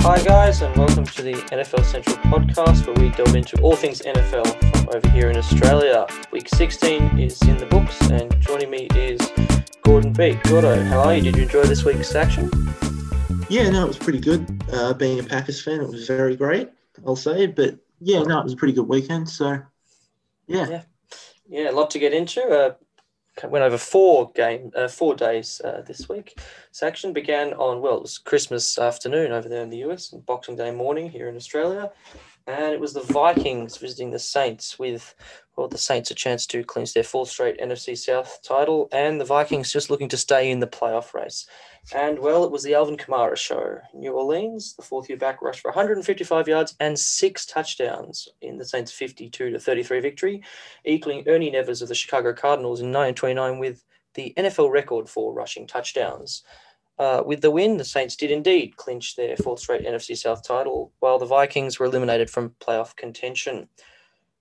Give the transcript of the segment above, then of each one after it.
Hi, guys, and welcome to the NFL Central podcast where we delve into all things NFL from over here in Australia. Week 16 is in the books, and joining me is Gordon B. Gordo, how are you? Did you enjoy this week's action? Yeah, no, it was pretty good. Uh, being a Packers fan, it was very great, I'll say. But yeah, no, it was a pretty good weekend. So, yeah. Yeah, yeah a lot to get into. Uh, went over four game, uh, four days uh, this week. This action began on well, it was Christmas afternoon over there in the US and Boxing Day morning here in Australia, and it was the Vikings visiting the Saints with well, the Saints a chance to clinch their fourth straight NFC South title, and the Vikings just looking to stay in the playoff race. And well, it was the Alvin Kamara show. New Orleans, the fourth year back, rushed for 155 yards and six touchdowns in the Saints' 52 to 33 victory, equaling Ernie Nevers of the Chicago Cardinals in 1929 with the NFL record for rushing touchdowns. Uh, with the win, the Saints did indeed clinch their fourth straight NFC South title, while the Vikings were eliminated from playoff contention.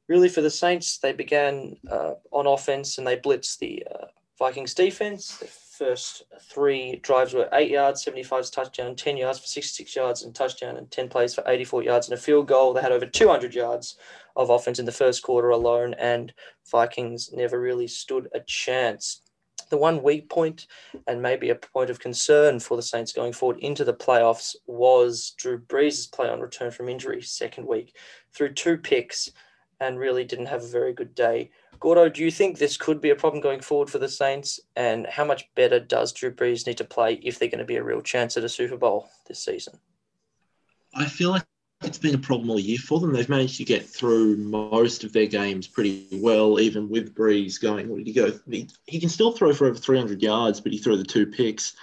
Really, for the Saints, they began uh, on offense and they blitzed the uh, Vikings defense The first three drives were eight yards, 75 touchdown, 10 yards for 66 yards and touchdown, and 10 plays for 84 yards and a field goal. They had over 200 yards of offense in the first quarter alone, and Vikings never really stood a chance. The one weak point and maybe a point of concern for the Saints going forward into the playoffs was Drew Brees' play on return from injury second week through two picks and really didn't have a very good day Gordo, do you think this could be a problem going forward for the Saints? And how much better does Drew Brees need to play if they're going to be a real chance at a Super Bowl this season? I feel like it's been a problem all year for them. They've managed to get through most of their games pretty well, even with Brees going. Where did he go? He, he can still throw for over 300 yards, but he threw the two picks.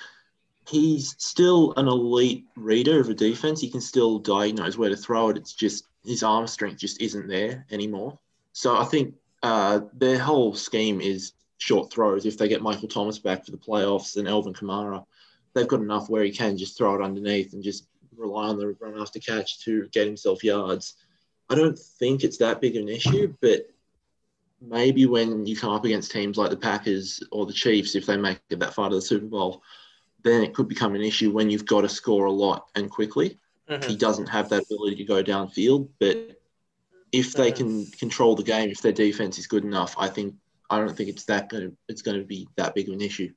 He's still an elite reader of a defense. He can still diagnose where to throw it. It's just his arm strength just isn't there anymore. So I think uh, their whole scheme is short throws. If they get Michael Thomas back for the playoffs and Alvin Kamara, they've got enough where he can just throw it underneath and just rely on the run after catch to get himself yards. I don't think it's that big of an issue, but maybe when you come up against teams like the Packers or the Chiefs, if they make it that far to the Super Bowl, then it could become an issue when you've got to score a lot and quickly. Mm-hmm. He doesn't have that ability to go downfield, but if they can control the game, if their defense is good enough, I think I don't think it's that going to it's going to be that big of an issue.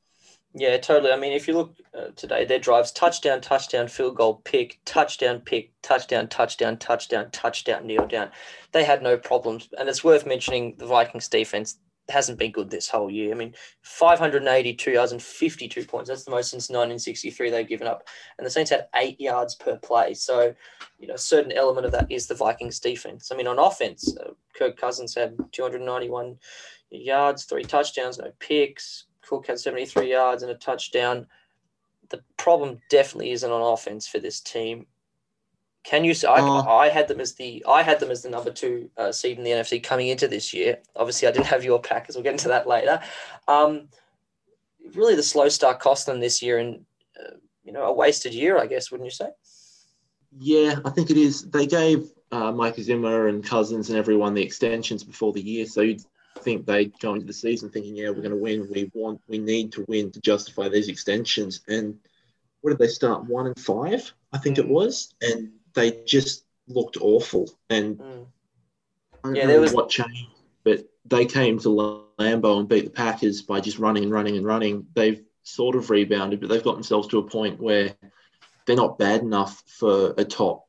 Yeah, totally. I mean, if you look uh, today, their drives touchdown, touchdown, field goal, pick, touchdown, pick, touchdown, touchdown, touchdown, touchdown, kneel down. They had no problems, and it's worth mentioning the Vikings defense hasn't been good this whole year. I mean, 582 yards and 52 points. That's the most since 1963 they've given up. And the Saints had eight yards per play. So, you know, a certain element of that is the Vikings defense. I mean, on offense, uh, Kirk Cousins had 291 yards, three touchdowns, no picks. Cook had 73 yards and a touchdown. The problem definitely isn't on offense for this team. Can you? I, uh, I had them as the I had them as the number two uh, seed in the NFC coming into this year. Obviously, I didn't have your Packers. We'll get into that later. Um, really, the slow start cost them this year, and uh, you know, a wasted year, I guess, wouldn't you say? Yeah, I think it is. They gave uh, Mike Zimmer and Cousins and everyone the extensions before the year, so you'd think they'd go into the season thinking, yeah, we're going to win. We want, we need to win to justify these extensions. And what did they start? One and five, I think mm. it was, and they just looked awful. And mm. I don't yeah, know was... what changed, but they came to Lambeau and beat the Packers by just running and running and running. They've sort of rebounded, but they've got themselves to a point where they're not bad enough for a top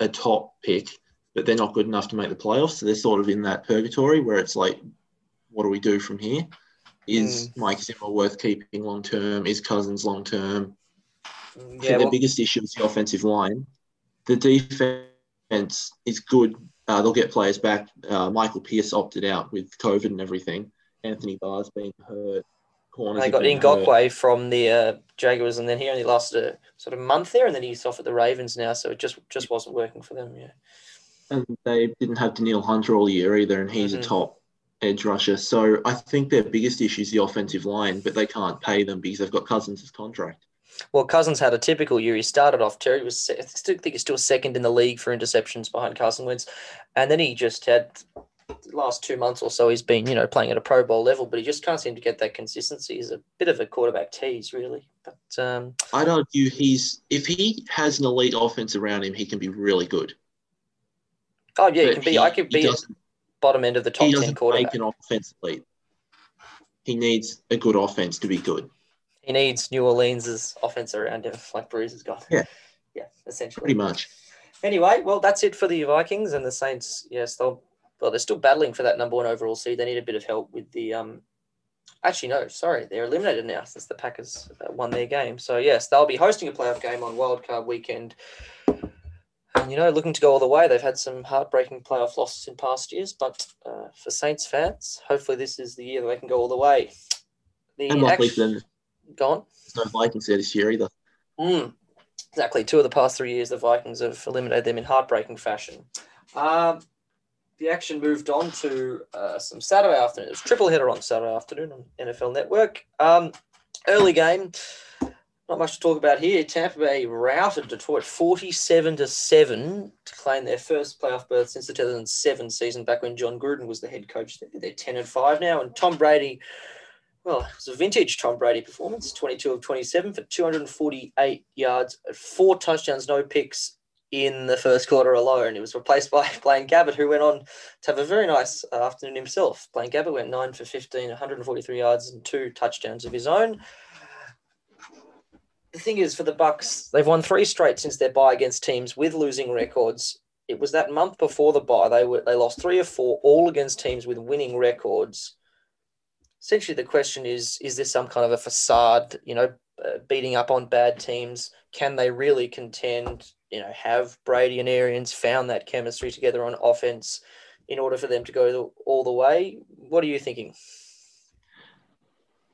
a top pick, but they're not good enough to make the playoffs. So they're sort of in that purgatory where it's like, what do we do from here? Is mm. Mike Zimmer worth keeping long term? Is Cousins long term? Yeah, well, the biggest issue is the offensive line the defense is good. Uh, they'll get players back. Uh, Michael Pierce opted out with COVID and everything. Anthony Barr's been hurt. Corners they got Ngakoue from the uh, Jaguars, and then he only lasted a sort of month there, and then he's off at the Ravens now. So it just just wasn't working for them. Yeah. And they didn't have Danielle Hunter all year either, and he's mm-hmm. a top edge rusher. So I think their biggest issue is the offensive line, but they can't pay them because they've got Cousins' contract. Well, Cousins had a typical year. He started off Terry was I still think he's still second in the league for interceptions behind Carson Wentz, and then he just had the last two months or so he's been, you know, playing at a Pro Bowl level, but he just can't seem to get that consistency. He's a bit of a quarterback tease, really. But um, I'd argue he's if he has an elite offense around him, he can be really good. oh yeah, he can be. he- I could be bottom end of the top he doesn't quarterback. make an offense elite. He needs a good offense to be good. He needs New Orleans' offense around him, like Brees has got. Yeah. yeah, essentially. Pretty much. Anyway, well, that's it for the Vikings and the Saints. Yes, they'll well, they're still battling for that number one overall seed. They need a bit of help with the um. Actually, no, sorry, they're eliminated now since the Packers uh, won their game. So yes, they'll be hosting a playoff game on Wildcard Weekend. You know, looking to go all the way. They've had some heartbreaking playoff losses in past years, but uh, for Saints fans, hopefully this is the year that they can go all the way. The And luckily act- for them, gone. there's no Vikings there this year either. Mm, exactly. Two of the past three years, the Vikings have eliminated them in heartbreaking fashion. Um, the action moved on to uh, some Saturday afternoon. It was triple header on Saturday afternoon on NFL Network. Um, early game. Not much to talk about here. Tampa Bay routed Detroit 47 to 7 to claim their first playoff berth since the 2007 season, back when Jon Gruden was the head coach. They're 10 and 5 now. And Tom Brady, well, it was a vintage Tom Brady performance 22 of 27 for 248 yards, four touchdowns, no picks in the first quarter alone. It was replaced by Blaine Gabbert, who went on to have a very nice uh, afternoon himself. Blaine Gabbert went 9 for 15, 143 yards, and two touchdowns of his own the thing is for the Bucs, they've won three straight since their bye against teams with losing records. It was that month before the bye they were they lost three or four, all against teams with winning records. Essentially, the question is: Is this some kind of a facade? You know, uh, beating up on bad teams. Can they really contend? You know, have Brady and Arians found that chemistry together on offense in order for them to go all the way? What are you thinking?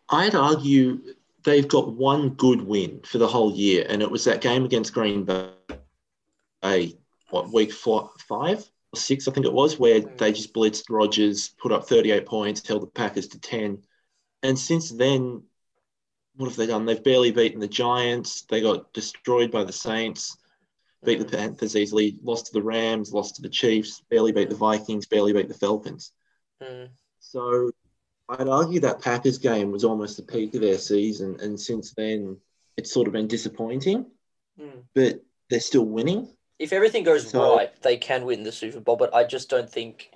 I'd argue they've got one good win for the whole year, and it was that game against Green Bay, what, week four, five or six, I think it was, where they just blitzed Rodgers, put up 38 points, held the Packers to 10. And since then, what have they done? They've barely beaten the Giants. They got destroyed by the Saints, beat the Panthers easily, lost to the Rams, lost to the Chiefs, barely beat the Vikings, barely beat the Falcons. Mm. So I'd argue that Packers game was almost the peak of their season, and since then it's sort of been disappointing. Mm. But they're still winning. if everything goes So- right, they can win the Super Bowl. But I just don't think,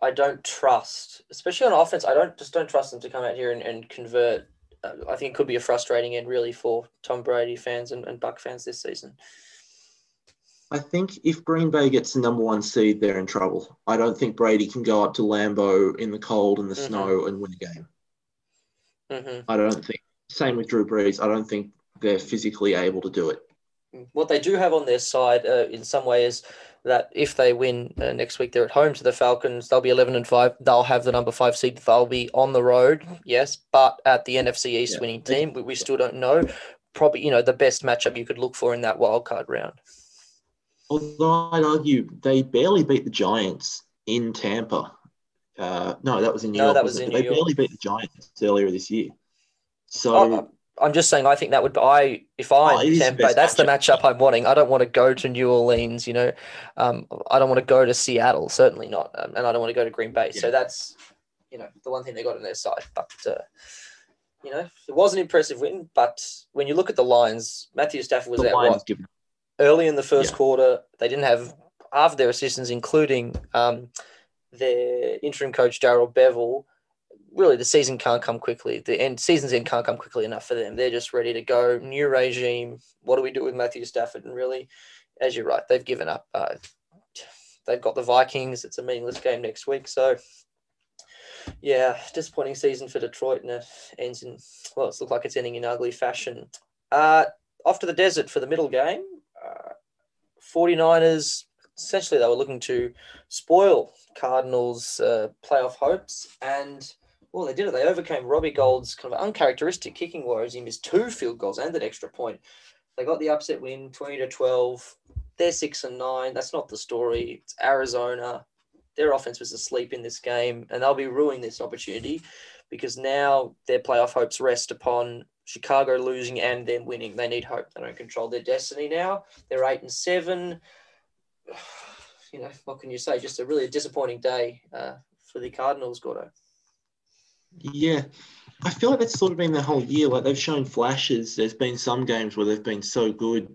I don't trust, especially on offense. I don't just don't trust them to come out here and, and convert. Uh, I think it could be a frustrating end really for Tom Brady fans and, and Buck fans this season. I think if Green Bay gets the number one seed, they're in trouble. I don't think Brady can go up to Lambeau in the cold and the Mhm. snow and win a game. hmm I don't think. Same with Drew Brees. I don't think they're physically able to do it. What they do have on their side, uh, in some way, is that if they win uh, next week, they're at home to the Falcons. They'll be eleven and five. They'll have the number five seed. They'll be on the road, yes, but at the NFC East Yeah. winning team, we, we still don't know. Probably, you know, the best matchup you could look for in that wild card round. Although I'd argue they barely beat the Giants in Tampa. Uh, no, that was in New No, York. that was in it? New They York. barely beat the Giants earlier this year. So Oh, I'm just saying, I think that would be, I, if I'm Oh, the Tampa best that's the matchup. matchup I'm wanting. I don't want to go to New Orleans, you know, um, I don't want to go to Seattle, certainly not. Um, and I don't want to go to Green Bay. So that's, you know, the one thing they got on their side. But, uh, you know, it was an impressive win. But when you look at the lines, Matthew Stafford was the out Lions what, given early in the first Yeah. quarter. They didn't have half of their assistants, including um, their interim coach Darrell Bevell. Really, the season can't come quickly. The end season's end can't come quickly enough for them. They're just ready to go. New regime. What do we do with Matthew Stafford? And really, as you're right, they've given up. Uh, they've got the Vikings. It's a meaningless game next week. So, yeah, disappointing season for Detroit, and it ends in well, it's looked like it's ending in ugly fashion. Uh, off to the desert for the middle game. Uh, 49ers, essentially, they were looking to spoil Cardinals' uh, playoff hopes. And, well, they did it. They overcame Robbie Gould's kind of uncharacteristic kicking woes. He missed two field goals and an extra point. They got the upset win, 20 to 12. They're 6 and 9. That's not the story. It's Arizona. Their offense was asleep in this game, and they'll be ruining this opportunity because now their playoff hopes rest upon Chicago losing and then winning. They need hope. They don't control their destiny now. They're eight and seven. you know, what can you say? Just a really disappointing day uh, for the Cardinals, Gordo. Yeah, I feel like that's sort of been the whole year. Like they've shown flashes. There's been some games where they've been so good.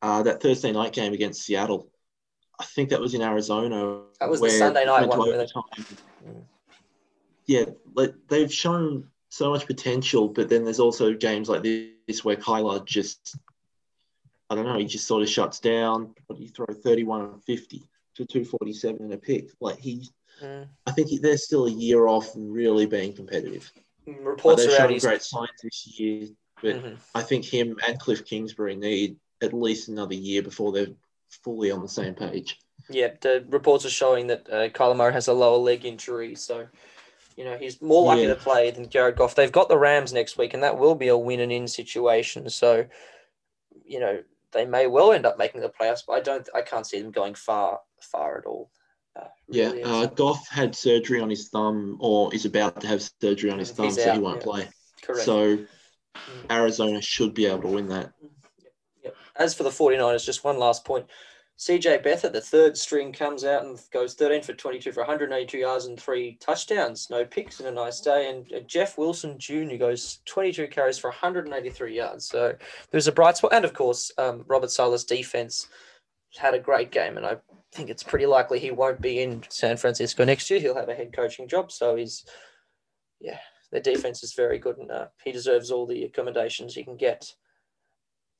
Uh, that Thursday night game against Seattle, I think that was in Arizona. That was the Sunday night one. Yeah, like they've shown so much potential, but then there's also games like this where Kyler just, I don't know, he just sort of shuts down. What do you throw? 31 and 50 to 247 and a pick. Like he, mm. I think he, they're still a year off really being competitive. Reports they're showing great signs this year, but mm-hmm. I think him and Cliff Kingsbury need at least another year before they're fully on the same page. Yeah, the reports are showing that uh, Kyler Murray has a lower leg injury, so you know he's more likely yeah. to play than Jared Goff. They've got the Rams next week, and that will be a win and in situation. So, you know, they may well end up making the playoffs, but I don't, I can't see them going far, far at all. Uh, really yeah, uh, Goff had surgery on his thumb, or is about to have surgery on his thumb, he's so he won't yeah. play. Correct. So mm. Arizona should be able to win that. Yep. As for the 49ers, just one last point. CJ Beathard, the third string, comes out and goes 13 for 22 for 182 yards and three touchdowns, no picks in a nice day. And uh, Jeff Wilson Jr. goes 22 carries for 183 yards. So there's a bright spot. And of course, um, Robert Saleh's defense had a great game. And I think it's pretty likely he won't be in San Francisco next year. He'll have a head coaching job. So he's, yeah, their defense is very good. And uh, he deserves all the accommodations he can get.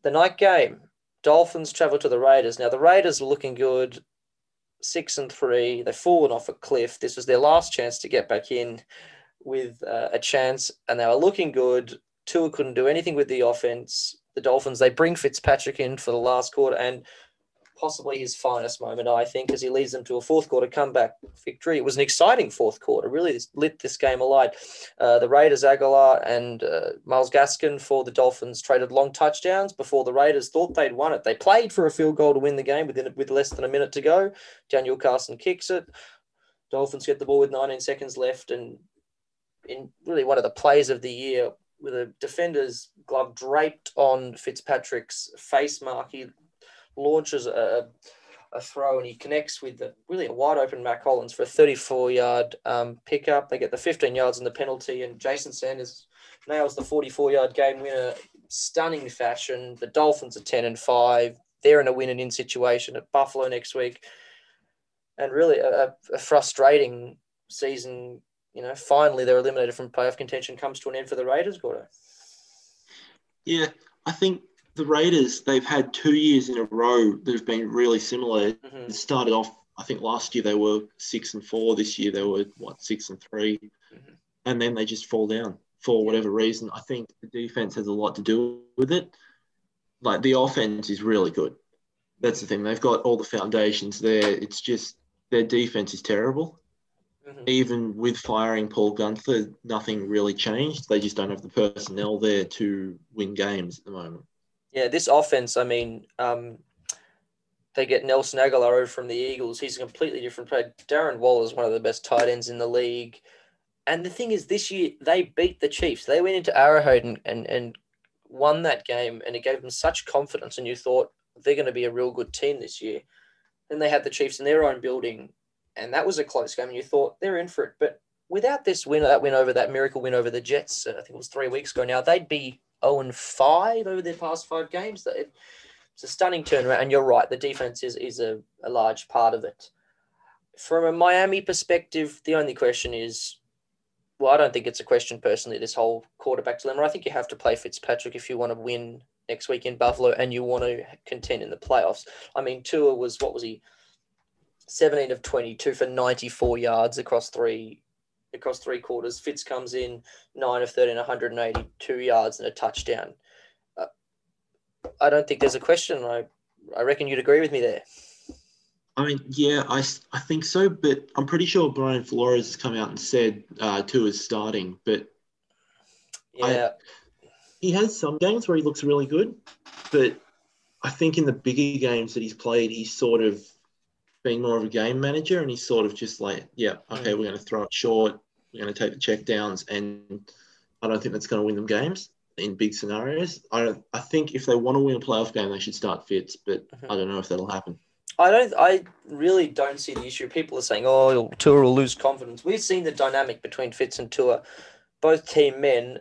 The night game, Dolphins travel to the Raiders. Now the Raiders are looking good, six and three. They've fallen off a cliff. This was their last chance to get back in with uh, a chance, and they were looking good. Tua couldn't do anything with the offense. The Dolphins they bring Fitzpatrick in for the last quarter, and possibly his finest moment, I think, as he leads them to a fourth quarter comeback victory. It was an exciting fourth quarter, really lit this game alight. Uh, the Raiders, Agholor and uh, Myles Gaskin for the Dolphins traded long touchdowns before the Raiders thought they'd won it. They played for a field goal to win the game within with less than a minute to go. Daniel Carlson kicks it. Dolphins get the ball with 19 seconds left, and in really one of the plays of the year, with a defender's glove draped on Fitzpatrick's face mark, he launches a, a throw and he connects with the, really a wide open Mack Hollins for a 34 yard um, pickup. They get the 15 yards and the penalty, and Jason Sanders nails the 44 yard game winner, stunning fashion. The Dolphins are 10 and 5. They're in a win and in situation at Buffalo next week. And really a, a frustrating season. You know, finally they're eliminated from playoff contention comes to an end for the Raiders, Gordo. Yeah, I think the Raiders, they've had two years in a row that have been really similar. Mm-hmm. It started off, I think last year they were six and four. This year they were, what, six and 3 mm-hmm. And then they just fall down for whatever reason. I think the defense has a lot to do with it. Like the offense is really good. That's the thing. They've got all the foundations there. It's just their defense is terrible. Mm-hmm. Even with firing Paul Guenther, nothing really changed. They just don't have the personnel there to win games at the moment. Yeah, this offense, I mean, um, they get Nelson Agholor from the Eagles. He's a completely different player. Darren Waller is one of the best tight ends in the league. And the thing is, this year they beat the Chiefs. They went into Arrowhead and, and, and won that game, and it gave them such confidence. And you thought they're going to be a real good team this year. Then they had the Chiefs in their own building, and that was a close game. And you thought they're in for it. But without this win, that win over that miracle win over the Jets, uh, I think it was three weeks ago now, they'd be 0 and 5 over their past five games. It's a stunning turnaround. And you're right, the defense is, is a, a large part of it. From a Miami perspective, the only question is well, I don't think it's a question personally, this whole quarterback dilemma. I think you have to play Fitzpatrick if you want to win next week in Buffalo and you want to contend in the playoffs. I mean, Tua was, what was he? 17 of 22 for 94 yards across three across three quarters. Fitz comes in nine of 13, 182 yards and a touchdown. Uh, I don't think there's a question. I, I reckon you'd agree with me there. I mean, yeah, I, I think so, but I'm pretty sure Brian Flores has come out and said uh, Tua is starting, but yeah, I, he has some games where he looks really good, but I think in the bigger games that he's played, he's sort of being more of a game manager, and he's sort of just like, yeah, okay, mm. we're going to throw it short, we're going to take the check downs, and I don't think that's going to win them games in big scenarios. I I think if they want to win a playoff game, they should start Fitz, but mm-hmm. I don't know if that'll happen. I don't. I really don't see the issue. People are saying, "Oh, Tua will lose confidence." We've seen the dynamic between Fitz and Tua. Both team men,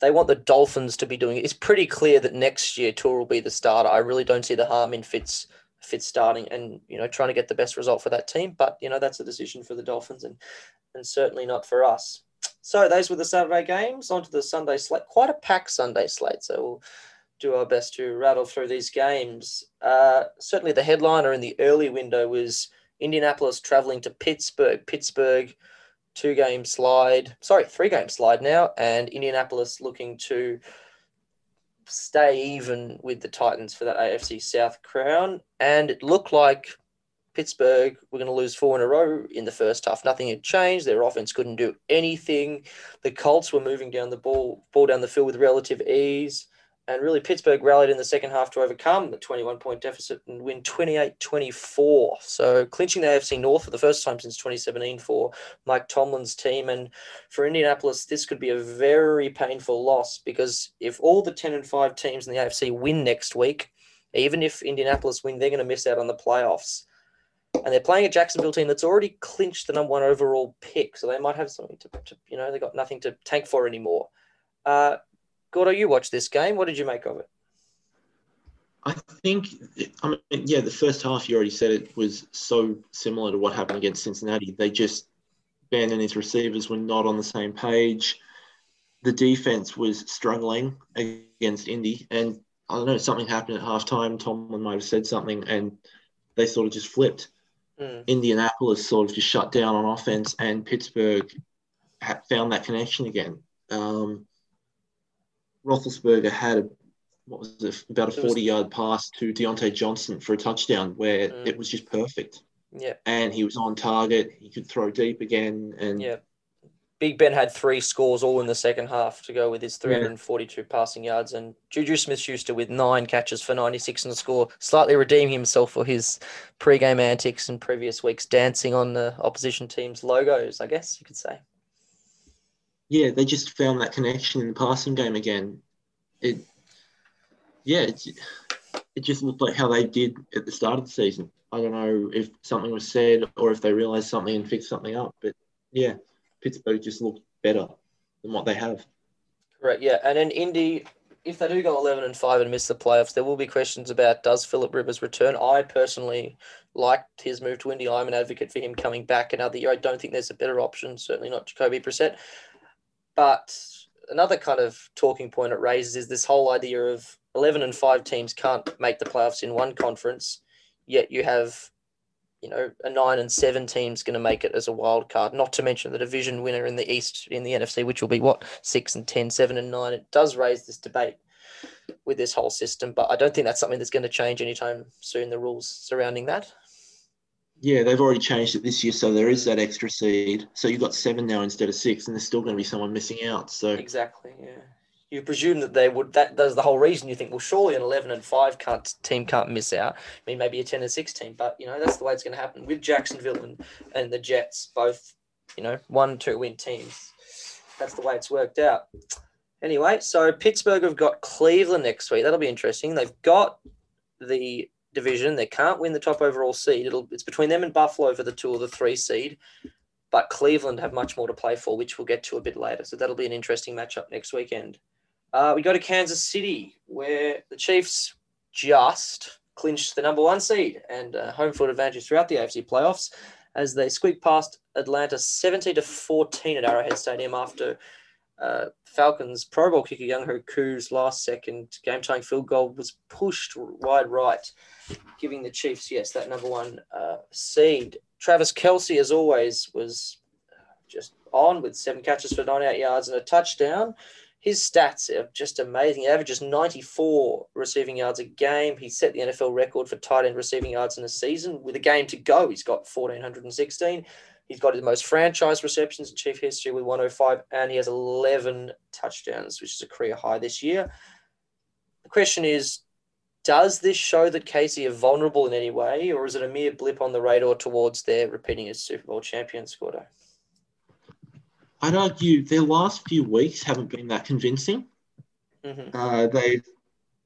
they want the Dolphins to be doing it. It's pretty clear that next year Tua will be the starter. I really don't see the harm in Fitz Fitz starting and you know trying to get the best result for that team. But you know that's a decision for the Dolphins and and certainly not for us. So those were the Saturday games. On to the Sunday slate. Quite a packed Sunday slate. So we'll do our best to rattle through these games. Uh, certainly, the headliner in the early window was Indianapolis traveling to Pittsburgh. Pittsburgh, two game slide, sorry, three game slide now, and Indianapolis looking to stay even with the Titans for that AFC South crown. And it looked like Pittsburgh were going to lose four in a row in the first half. Nothing had changed. Their offense couldn't do anything. The Colts were moving down the ball, ball down the field with relative ease. And really, Pittsburgh rallied in the second half to overcome the 21 point deficit and win 28 24. So, clinching the AFC North for the first time since 2017 for Mike Tomlin's team. And for Indianapolis, this could be a very painful loss because if all the 10 and 5 teams in the AFC win next week, even if Indianapolis win, they're going to miss out on the playoffs. And they're playing a Jacksonville team that's already clinched the number one overall pick. So, they might have something to, to you know, they've got nothing to tank for anymore. Uh, Gordo, you watched this game. What did you make of it? I think, I mean, yeah, the first half, you already said it was so similar to what happened against Cincinnati. They just, Ben and his receivers were not on the same page. The defense was struggling against Indy. And I don't know, something happened at halftime. Tomlin might have said something, and they sort of just flipped. Mm. Indianapolis sort of just shut down on offense, and Pittsburgh found that connection again. Um, Roethlisberger had a, what was it, about a forty-yard pass to Diontae Johnson for a touchdown, where mm. it was just perfect. Yeah, and he was on target. He could throw deep again, and yeah. Big Ben had three scores all in the second half to go with his 342 yeah. passing yards, and Juju Smith-Schuster with nine catches for 96 and a score, slightly redeeming himself for his pre-game antics and previous weeks dancing on the opposition team's logos. I guess you could say yeah, they just found that connection in the passing game again. It, yeah, it's, it just looked like how they did at the start of the season. I don't know if something was said or if they realized something and fixed something up, but yeah, Pittsburgh just looked better than what they have. Correct. yeah, and then Indy, if they do go eleven and five and miss the playoffs, there will be questions about does Philip Rivers return. I personally liked his move to Indy. I'm an advocate for him coming back another year. I don't think there's a better option. Certainly not Jacoby Brissett. But another kind of talking point it raises is this whole idea of 11 and 5 teams can't make the playoffs in one conference, yet you have, you know, a 9 and 7 teams going to make it as a wild card, not to mention the division winner in the East in the NFC, which will be what, 6 and 10, 7 and 9. It does raise this debate with this whole system, but I don't think that's something that's going to change anytime soon, the rules surrounding that. Yeah, they've already changed it this year, so there is that extra seed. So you've got seven now instead of six, and there's still going to be someone missing out. So exactly, yeah. You presume that they would. That that's the whole reason. You think, well, surely an eleven and five can't team can't miss out. I mean, maybe a ten and six team, but you know that's the way it's going to happen with Jacksonville and, and the Jets, both you know one two win teams. That's the way it's worked out. Anyway, so Pittsburgh have got Cleveland next week. That'll be interesting. They've got the division. They can't win the top overall seed. It'll, it's between them and Buffalo for the two or the three seed. But Cleveland have much more to play for, which we'll get to a bit later. So that'll be an interesting matchup next weekend. Uh, we go to Kansas City, where the Chiefs just clinched the number one seed and uh, home field advantage throughout the AFC playoffs as they squeaked past Atlanta 70 to 14 at Arrowhead Stadium after uh, Falcons Pro Bowl kicker Younghoe Koo's last second game tying field goal was pushed wide right, giving the Chiefs, yes, that number one uh, seed. Travis Kelce, as always, was uh, just on with seven catches for 98 yards and a touchdown. His stats are just amazing. He averages 94 receiving yards a game. He set the NFL record for tight end receiving yards in a season. With a game to go, he's got 1,416. He's got the most franchise receptions in Chief history with 105, and he has 11 touchdowns, which is a career high this year. The question is Does this show that KC are vulnerable in any way, or is it a mere blip on the radar towards their repeating as Super Bowl champions, Gordo? I'd argue their last few weeks haven't been that convincing. Mm-hmm. Uh, they've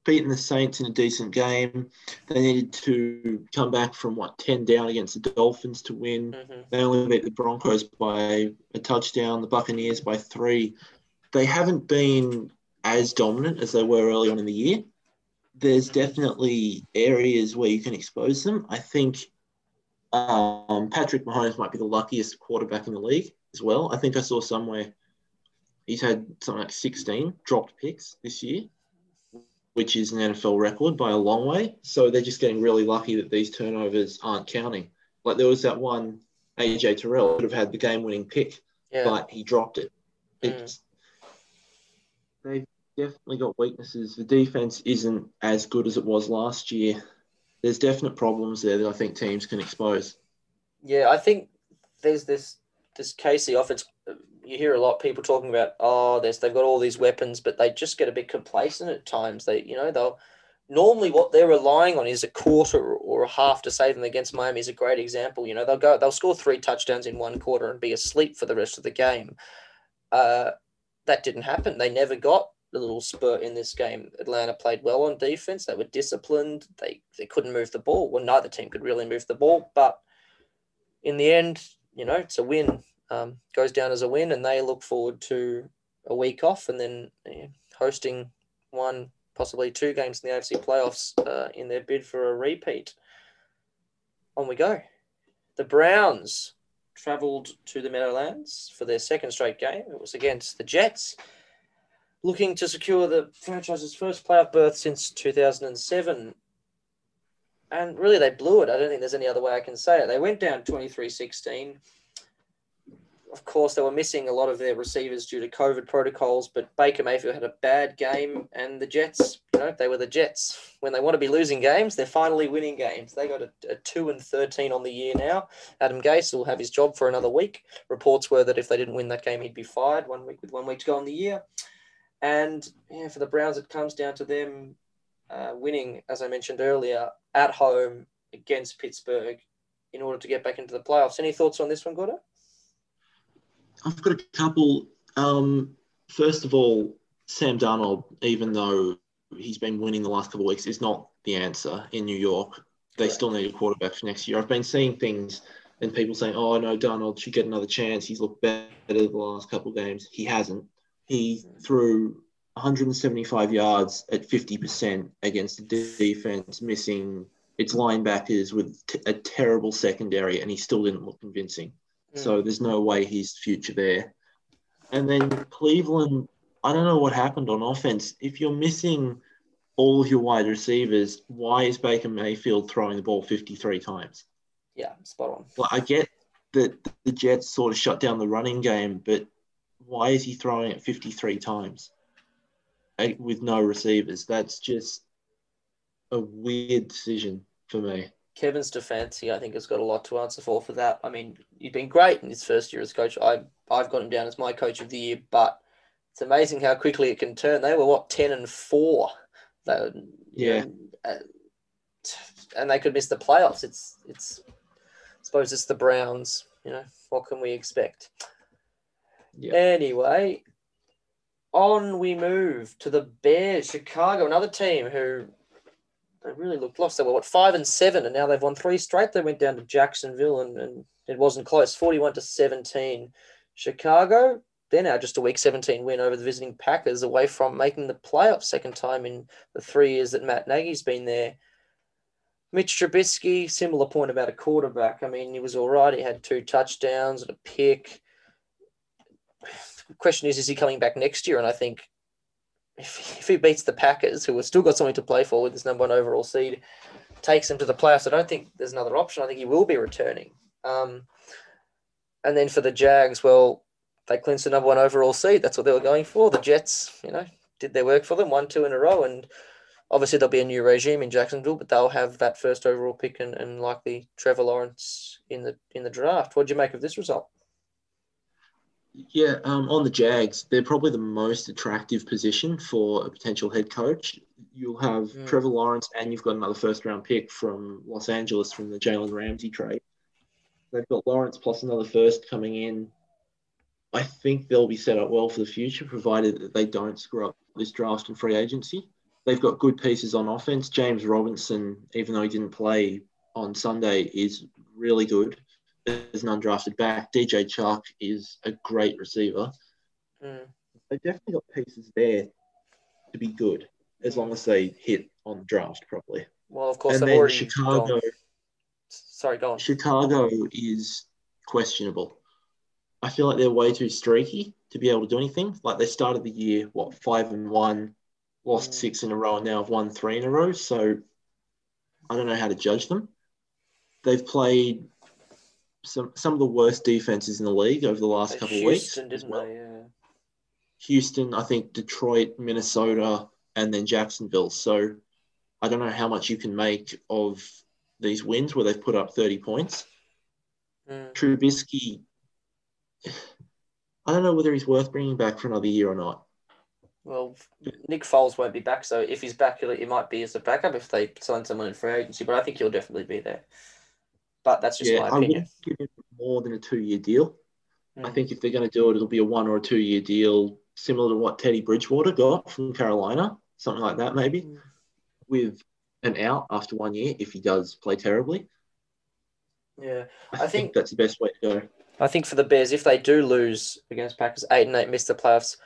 beaten the Saints in a decent game. They needed to come back from what ten down against the Dolphins to win. Mhm. They only beat the Broncos by a touchdown. The Buccaneers by three. They haven't been as dominant as they were early on in the year. There's definitely areas where you can expose them. I think um, Patrick Mahomes might be the luckiest quarterback in the league as well. I think I saw somewhere he's had something like 16 dropped picks this year, which is an NFL record by a long way. So they're just getting really lucky that these turnovers aren't counting. Like there was that one AJ Terrell would have had the game-winning pick, Yeah. but he dropped it. Mm. They've definitely got weaknesses. The defense isn't as good as it was last year. There's definite problems there that I think teams can expose. Yeah, I think there's this this KC offense. You hear a lot of people talking about, oh, there's they've got all these weapons, but they just get a bit complacent at times. They, you know, they'll normally what they're relying on is a quarter or a half to save them against Miami is a great example. You know, they'll go, they'll score three touchdowns in one quarter and be asleep for the rest of the game. Uh, that didn't happen. They never got the little spurt in this game. Atlanta played well on defense. They were disciplined. They they couldn't move the ball. Well, neither team could really move the ball, but in the end, you know, it's a win. Um, goes down as a win, and they look forward to a week off and then eh, hosting one, possibly two games in the AFC playoffs uh, in their bid for a repeat. On we go. The Browns travelled to the Meadowlands for their second straight game. It was against the Jets, looking to secure the franchise's first playoff berth since 2007 and really they blew it. I don't think there's any other way I can say it. They went down 23-16. Of course, they were missing a lot of their receivers due to COVID protocols, but Baker Mayfield had a bad game, and the Jets, you know, they were the Jets. When they want to be losing games, they're finally winning games. They got a, a 2 and 13 on the year now. Adam Gase will have his job for another week. Reports were that if they didn't win that game, he'd be fired one week with one week to go on the year. And yeah, for the Browns, it comes down to them uh, winning, as I mentioned earlier, at home against Pittsburgh in order to get back into the playoffs. Any thoughts on this one, Gordo? I've got a couple. Um, first of all, Sam Darnold, even though he's been winning the last couple of weeks, is not the answer in New York. They Correct. still need a quarterback for next year. I've been seeing things and people saying, "Oh no, Darnold should get another chance. He's looked better the last couple of games." He hasn't. He threw 175 yards at 50% against the defense, missing its linebackers with t- a terrible secondary, and he still didn't look convincing. So there's no way he's future there. And then Cleveland, I don't know what happened on offense. If you're missing all of your wide receivers, why is Baker Mayfield throwing the ball 53 times? yeah, spot on. Like I get that the Jets sort of shut down the running game, but why is he throwing it 53 times eh, with no receivers? That's just a weird decision for me. Kevin's defense, he I think has got a lot to answer for for that. I mean, he's been great in his first year as coach. I I've got him down as my coach of the year, but it's amazing how quickly it can turn. They were what ten and four, they were, Yeah. uh, and they could miss the playoffs. It's it's I suppose it's the Browns. You know what can we expect? Yeah. Anyway, on we move to the Bears, Chicago, another team who they really looked lost. They were what five and seven, and now they've won three straight. They went down to Jacksonville, and, and it wasn't close, forty-one to seventeen. Chicago, they're now just a week seventeen win over the visiting Packers, away from making the playoffs second time in the three years that Matt Nagy's been there. Mitch Trubisky, similar point about a quarterback. I mean, he was all right. He had two touchdowns and a pick. The question is, is he coming back next year? And I think if, if he beats the Packers, who have still got something to play for with this number one overall seed, takes them to the playoffs, I don't think there's another option. I think he will be returning. Um, and then for the Jags, well, they clinched the number one overall seed. That's what they were going for. The Jets, you know, did their work for them, one, two in a row. And obviously there'll be a new regime in Jacksonville, but they'll have that first overall pick and, and likely Trevor Lawrence in the in the draft. What do you make of this result? Yeah, um, on the Jags, they're probably the most attractive position for a potential head coach. You'll have Mm. Trevor Lawrence, and you've got another first round pick from Los Angeles from the Jalen Ramsey trade. They've got Lawrence plus another first coming in. I think they'll be set up well for the future, provided that they don't screw up this draft and free agency. they've got good pieces on offense. James Robinson, even though he didn't play on Sunday, is really good as an undrafted back. DJ Chark is a great receiver. Mm. They've definitely got pieces there to be good as long as they hit on the draft properly. Well, of course, and then Chicago, gone. Sorry, go on. Chicago is questionable. I feel like they're way too streaky to be able to do anything. Like they started the year, what, five and one, lost Mm. six in a row, and now have won three in a row. So I don't know how to judge them. They've played some some of the worst defenses in the league over the last couple of weeks. Houston, didn't well. they? Yeah. Houston, I think Detroit, Minnesota, and then Jacksonville. So I don't know how much you can make of these wins where they've put up 30 points. Mm. Trubisky, I don't know whether he's worth bringing back for another year or not. Well, Nick Foles won't be back, so if he's back, he might be as a backup if they sign someone in free agency. But I think he'll definitely be there. But that's just yeah, my I wouldn't give him more than a two-year deal. I Mm. think if they're going to do it, it'll be a one or a two-year deal, similar to what Teddy Bridgewater got from Carolina, something like that, maybe, Mm. with an out after one year if he does play terribly. Yeah, I, I think, think- that's the best way to go. I think for the Bears, if they do lose against Packers, eight and eight, miss the playoffs,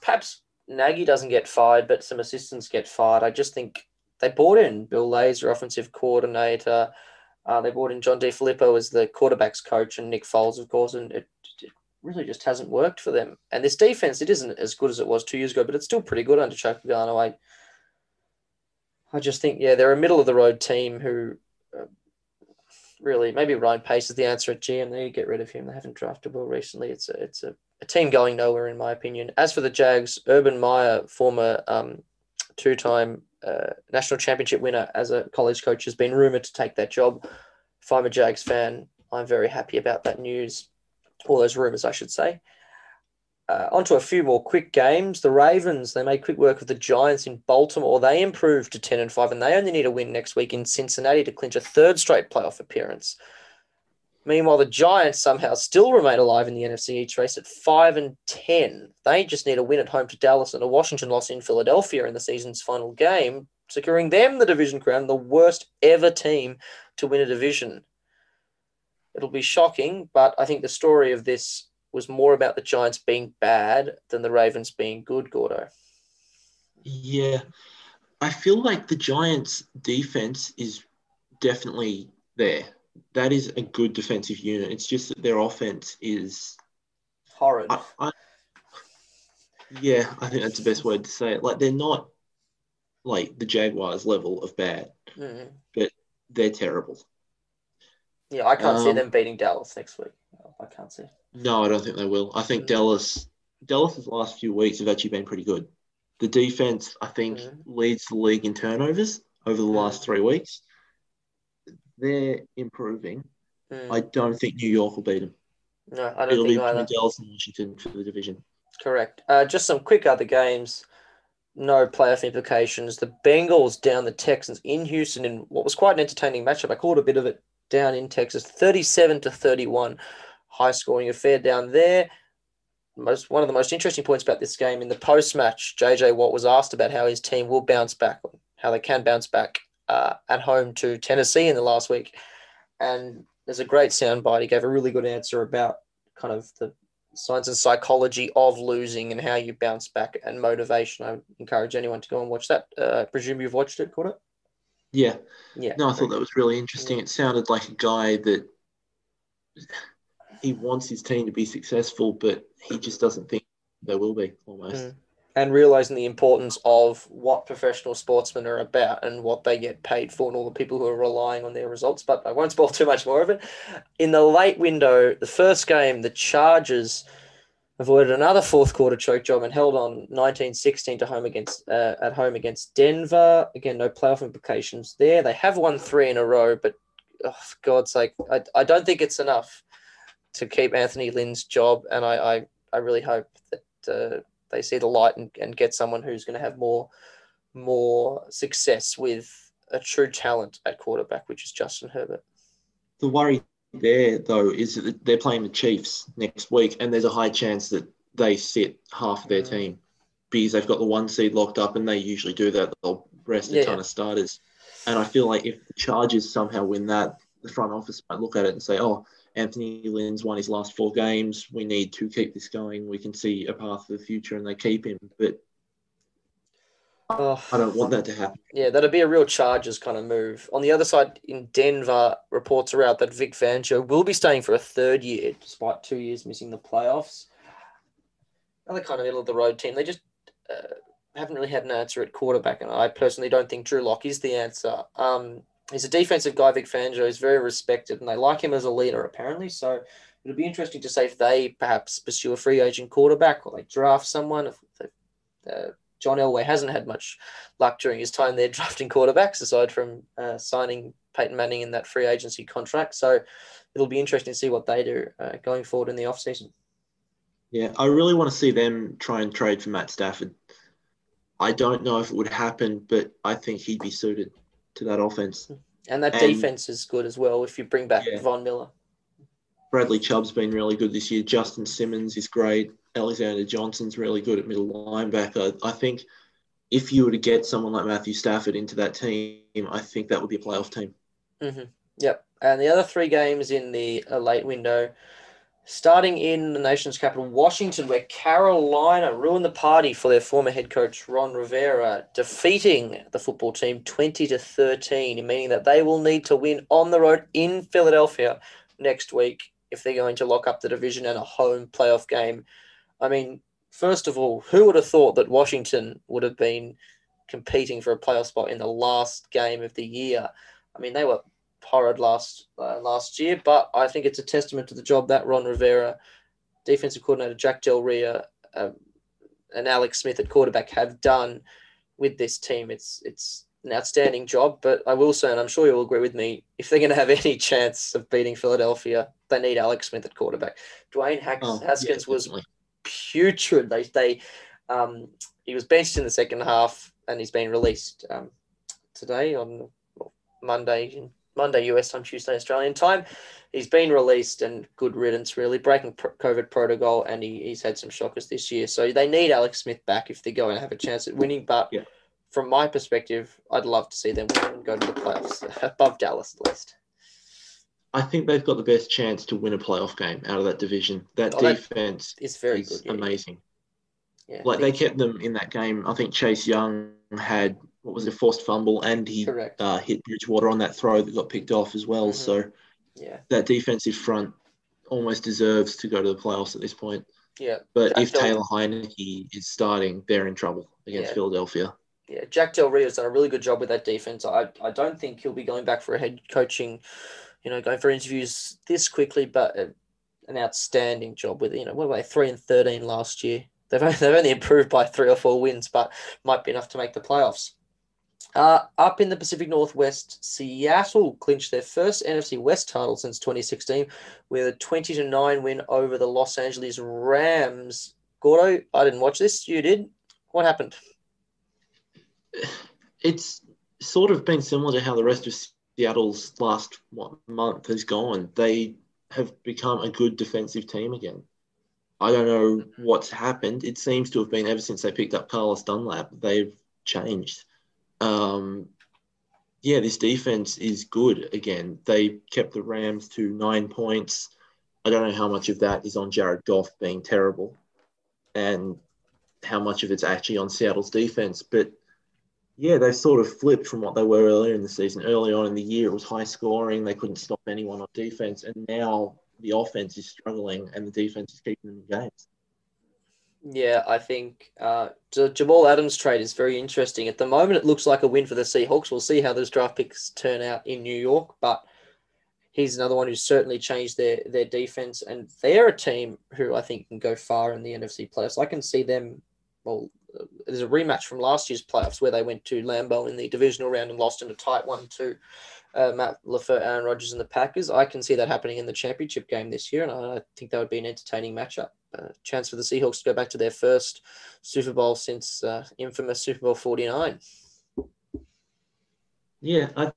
perhaps Nagy doesn't get fired, but some assistants get fired. I just think they brought in Bill Lazor, offensive coordinator. Uh, they brought in John DeFilippo as the quarterbacks coach and Nick Foles, of course, and it, it really just hasn't worked for them. And this defense, it isn't as good as it was two years ago, but it's still pretty good under Chuck Pagano. I, I just think, yeah, they're a middle of the road team who uh, really maybe Ryan Pace is the answer at GM. They get rid of him. They haven't drafted well recently. It's a it's a, a team going nowhere in my opinion. As for the Jags, Urban Meyer, former um, two time uh, national championship winner as a college coach, has been rumored to take that job. If I'm a Jags fan, I'm very happy about that news. All those rumors, I should say. Uh, on to a few more quick games. The Ravens, they made quick work of the Giants in Baltimore. They improved to 10 and 5, and they only need a win next week in Cincinnati to clinch a third straight playoff appearance. Meanwhile, the Giants somehow still remain alive in the NFC East race at 5 and 10. They just need a win at home to Dallas and a Washington loss in Philadelphia in the season's final game, securing them the division crown, the worst ever team to win a division. It'll be shocking, but I think the story of this was more about the Giants being bad than the Ravens being good, Gordo. Yeah. I feel like the Giants' defense is definitely there. That is a good defensive unit. It's just that their offense is. Horrid. I, I, yeah, I think that's the best word to say it. Like, they're not like the Jaguars level of bad, Mhm. they're terrible. Yeah, I can't see Um, them beating Dallas next week. I can't see. No, I don't think they will. I think Mm. Dallas, Dallas's last few weeks have actually been pretty good. The defense, I think, Mhm. leads the league in turnovers over the last Mm. three weeks. They're improving. Mm. I don't think New York will beat them. no, I don't It'll be think either. between Dallas and Washington for the division. Correct. Uh, just some quick other games. No playoff implications. The Bengals down the Texans in Houston in what was quite an entertaining matchup. I called a bit of it down in Texas, thirty-seven to thirty-one, high scoring affair down there. Most one of the most interesting points about this game in the post-match, JJ Watt was asked about how his team will bounce back, how they can bounce back uh, at home to Tennessee in the last week, and there's a great soundbite. He gave a really good answer about kind of the science and psychology of losing and how you bounce back and motivation. I would encourage anyone to go and watch that. Uh, I presume you've watched it, caught it? Yeah. Yeah. No, I thought that was really interesting. It sounded like a guy that he wants his team to be successful, but he just doesn't think they will be almost. Mm. And realizing the importance of what professional sportsmen are about and what they get paid for, and all the people who are relying on their results. But I won't spoil too much more of it. In the late window, the first game, the Chargers avoided another fourth quarter choke job and held on 19-16 to home against uh, at home against Denver. Again, no playoff implications there. They have won three in a row, but oh, for God's sake, I, I don't think it's enough to keep Anthony Lynn's job, and I I, I really hope that uh, they see the light and, and get someone who's going to have more more success with a true talent at quarterback, which is Justin Herbert. The worry there, though, is that they're playing the Chiefs next week, and there's a high chance that they sit half of their Mm. team because they've got the one seed locked up, and they usually do that. They'll rest a Yeah, ton of starters, and I feel like if the Chargers somehow win that, the front office might look at it and say, "Oh, Anthony Lynn's won his last four games. We need to keep this going. We can see a path for the future, and they keep him." But Oh, I don't want that to happen. Yeah, that'd be a real Chargers kind of move. On the other side, in Denver, reports are out that Vic Fangio will be staying for a third year, despite two years missing the playoffs. Another kind of middle of the road team. They just uh, haven't really had an answer at quarterback, and I personally don't think Drew Lock is the answer. Um, he's a defensive guy, Vic Fangio. He's very respected, and they like him as a leader, apparently. So it'll be interesting to see if they perhaps pursue a free agent quarterback or they draft someone. If they, uh, John Elway hasn't had much luck during his time there drafting quarterbacks, aside from uh, signing Peyton Manning in that free agency contract. So it'll be interesting to see what they do uh, going forward in the offseason. Yeah, I really want to see them try and trade for Matt Stafford. I don't know if it would happen, but I think he'd be suited to that offense. And that And- defense is good as well if you bring back Yeah. Von Miller. Bradley Chubb's been really good this year. Justin Simmons is great. Alexander Johnson's really good at middle linebacker. I think if you were to get someone like Matthew Stafford into that team, I think that would be a playoff team. hmm Yep. And the other three games in the uh, late window, starting in the nation's capital, Washington, where Carolina ruined the party for their former head coach Ron Rivera, defeating the football team twenty to thirteen, meaning that they will need to win on the road in Philadelphia next week if they're going to lock up the division and a home playoff game. I mean, first of all, who would have thought that Washington would have been competing for a playoff spot in the last game of the year? I mean, they were horrid last uh, last year, but I think it's a testament to the job that Ron Rivera, defensive coordinator Jack Del Rio, um, and Alex Smith at quarterback have done with this team. It's it's an outstanding job, but I will say, and I'm sure you'll agree with me, if they're going to have any chance of beating Philadelphia, they need Alex Smith at quarterback. Dwayne Hax- Oh, yeah, Haskins was putrid. They they um, he was benched in the second half, and he's been released um, today on Monday Monday US time, Tuesday Australian time. He's been released, and good riddance, really breaking pro- COVID protocol, and he, he's had some shockers this year. So they need Alex Smith back if they're going to have a chance at winning. But Yeah. from my perspective, I'd love to see them win and go to the playoffs above Dallas at least. I think they've got the best chance to win a playoff game out of that division. That Oh, defense very is good. Yeah, amazing. Yeah. Like they kept them in that game. I think Chase Young had what was it, a forced fumble, and he uh, hit Bridgewater on that throw that got picked off as well. Mhm. So yeah, that defensive front almost deserves to go to the playoffs at this point. yeah. But Jack if Del- Taylor Heinicke is starting, they're in trouble against Yeah. Philadelphia. Yeah, Jack Del Rio's done a really good job with that defense. I, I don't think he'll be going back for a head coaching, you know, going for interviews this quickly, but a, an outstanding job with, you know, what were they, 3 and 13 last year? They've only, they've only improved by three or four wins, but might be enough to make the playoffs. Uh, up in the Pacific Northwest, Seattle clinched their first NFC West title since 2016 with a 20 to 9 win over the Los Angeles Rams. Gordo, I didn't watch this. You did. What happened? It's sort of been similar to how the rest of Seattle's last month has gone. They have become a good defensive team again. I don't know what's happened. It seems to have been ever since they picked up Carlos Dunlap. They've changed. Um, yeah, this defense is good again. They kept the Rams to nine points. I don't know how much of that is on Jared Goff being terrible and how much of it's actually on Seattle's defense. But yeah, they sort of flipped from what they were earlier in the season. Early on in the year, it was high scoring. They couldn't stop anyone on defense. And now the offense is struggling and the defense is keeping them in games. Yeah, I think uh, J- Jamal Adams trade is very interesting. At the moment, it looks like a win for the Seahawks. We'll see how those draft picks turn out in New York, but he's another one who's certainly changed their their defense, and they're a team who I think can go far in the NFC playoffs. I can see them. Well, there's a rematch from last year's playoffs where they went to Lambeau in the divisional round and lost in a tight one to uh, Matt LaFleur, Aaron Rodgers, and the Packers. I can see that happening in the championship game this year, and I think that would be an entertaining matchup. Uh, chance for the Seahawks to go back to their first Super Bowl since uh, infamous Super Bowl 49. Yeah, I,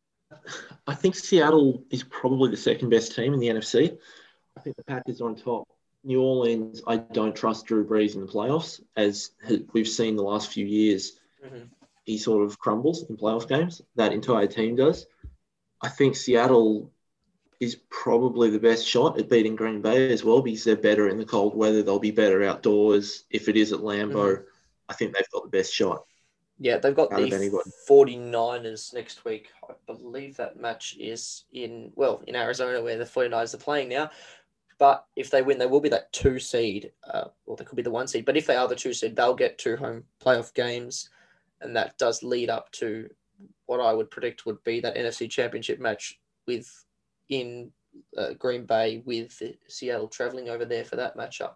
I think Seattle is probably the second best team in the NFC. I think the Packers are on top. New Orleans, I don't trust Drew Brees in the playoffs, as we've seen the last few years. Mm-hmm. He sort of crumbles in playoff games. That entire team does. I think Seattle is probably the best shot at beating Green Bay as well because they're better in the cold weather. They'll be better outdoors. If it is at Lambeau, Mhm. I think they've got the best shot. Yeah, they've got the anybody. 49ers next week. I believe that match is in, well, in Arizona where the 49ers are playing now. But if they win, they will be that two seed, uh, or they could be the one seed. But if they are the two seed, they'll get two home playoff games. And that does lead up to what I would predict would be that NFC championship match with in uh, Green Bay with Seattle traveling over there for that matchup.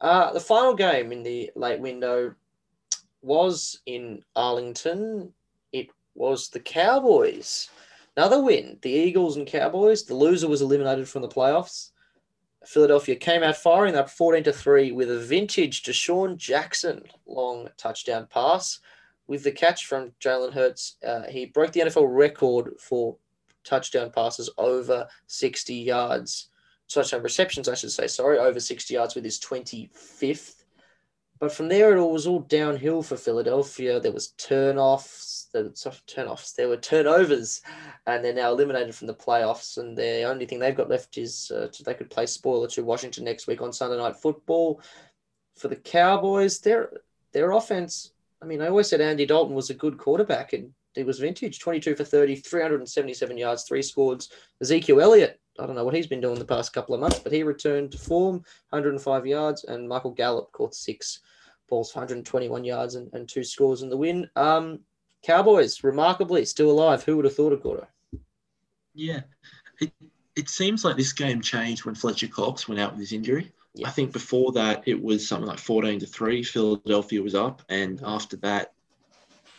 Uh, the final game in the late window was in Arlington. It was the Cowboys. Another win. The Eagles and Cowboys. The loser was eliminated from the playoffs. Philadelphia came out firing up 14 to 3 with a vintage DeSean Jackson long touchdown pass. With the catch from Jalen Hurts, uh, he broke the NFL record for touchdown passes over 60 yards. Touchdown receptions, I should say, sorry, over 60 yards with his 25th. But from there, it all was all downhill for Philadelphia. There was turnoffs, there was turnoffs, there were turnovers, and they're now eliminated from the playoffs. And the only thing they've got left is uh, they could play spoiler to Washington next week on Sunday Night Football. For the Cowboys, their their offense. I mean, I always said Andy Dalton was a good quarterback, and he was vintage 22 for 30, 377 yards, three scores. Ezekiel Elliott, I don't know what he's been doing the past couple of months, but he returned to form, 105 yards, and Michael Gallup caught six balls, 121 yards, and, and two scores in the win. Um, Cowboys, remarkably, still alive. Who would have thought it, Gordo? Yeah. It, it seems like this game changed when Fletcher Cox went out with his injury. Yeah. I think before that it was something like 14 to 3. Philadelphia was up. And Mhm. after that,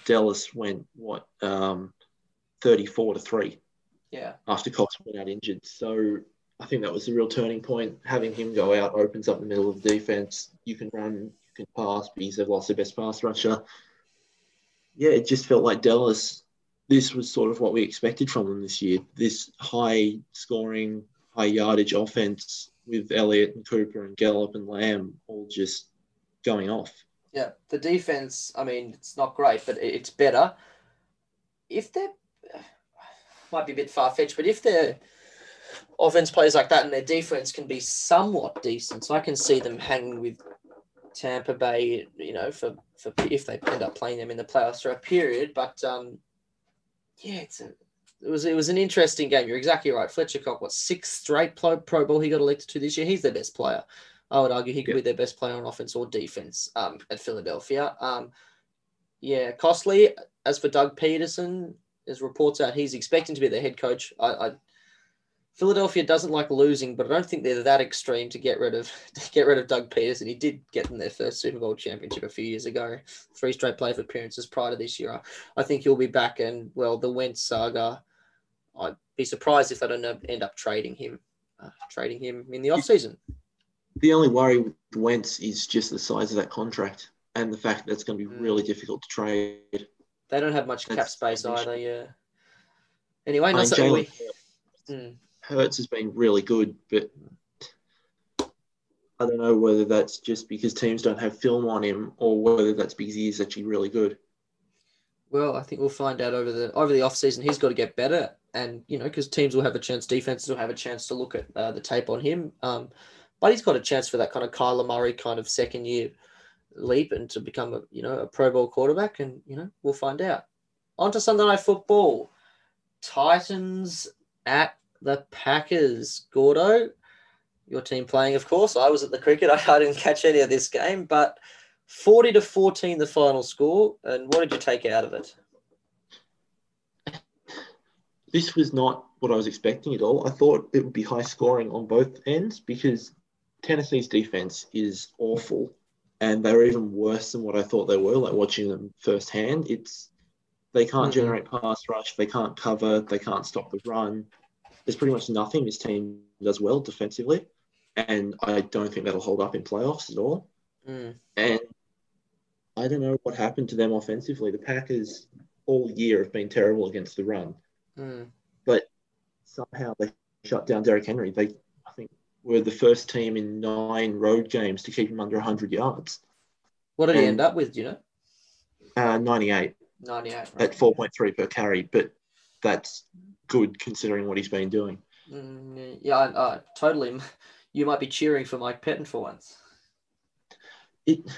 Dallas went, what, um, 34 to 3 Yeah. after Cox went out injured. So I think that was the real turning point. Having him go out opens up the middle of the defense. You can run, you can pass because they've lost their best pass rusher. Yeah, it just felt like Dallas. This was sort of what we expected from them this year. This high scoring, high yardage offense with Elliott and Cooper and Gallup and Lamb all just going off. Yeah, the defense. I mean, it's not great, but it's better. If they're might be a bit far fetched, but if their offense plays like that and their defense can be somewhat decent, so I can see them hanging with Tampa Bay. You know, for for if they end up playing them in the playoffs for a period. But um, yeah, it's a. It was it was an interesting game. You're exactly right. Fletcher Cox, what six straight Pro, Pro Bowl he got elected to this year. He's their best player. I would argue he could Yeah. be their best player on offense or defense um, at Philadelphia. Um, yeah, costly. As for Doug Pederson, there's reports out he's expecting to be the head coach. I, I Philadelphia doesn't like losing, but I don't think they're that extreme to get rid of to get rid of Doug Pederson. He did get them their first Super Bowl championship a few years ago, three straight playoff appearances prior to this year. I think he'll be back, and well, the Wentz saga. I'd be surprised if they don't end up trading him, uh, trading him in the offseason. The only worry with Wentz is just the size of that contract and the fact that it's going to be Mm. really difficult to trade. They don't have much cap space either. Yeah. Anyway, I not mean, something we. Jalen Mm. Hurts has been really good, but I don't know whether that's just because teams don't have film on him or whether that's because he is actually really good. Well, I think we'll find out over the over the off season. He's got to get better, and you know, because teams will have a chance, defenses will have a chance to look at uh, the tape on him. Um, but he's got a chance for that kind of Kyler Murray kind of second year leap and to become a you know a Pro Bowl quarterback, and you know we'll find out. On to Sunday Night Football, Titans at the Packers. Gordo, your team playing, of course. I was at the cricket. I, I didn't catch any of this game, but 40 to 14 the final score. And what did you take out of it? This was not what I was expecting at all. I thought it would be high scoring on both ends because Tennessee's defense is awful and they're even worse than what I thought they were. Like watching them firsthand, it's they can't Mhm. generate pass rush, they can't cover, they can't stop the run. There's pretty much nothing this team does well defensively, and I don't think that'll hold up in playoffs at all. Mm. And I don't know what happened to them offensively. The Packers all year have been terrible against the run. Mm. Somehow they shut down Derrick Henry. They, I think, were the first team in nine road games to keep him under 100 yards. What did he end up with? Do you know? Uh, 98 98. at 4.3 per carry, but that's good considering what he's been doing. Mm, yeah, I, totally. You might be cheering for Mike Pettine for once. It,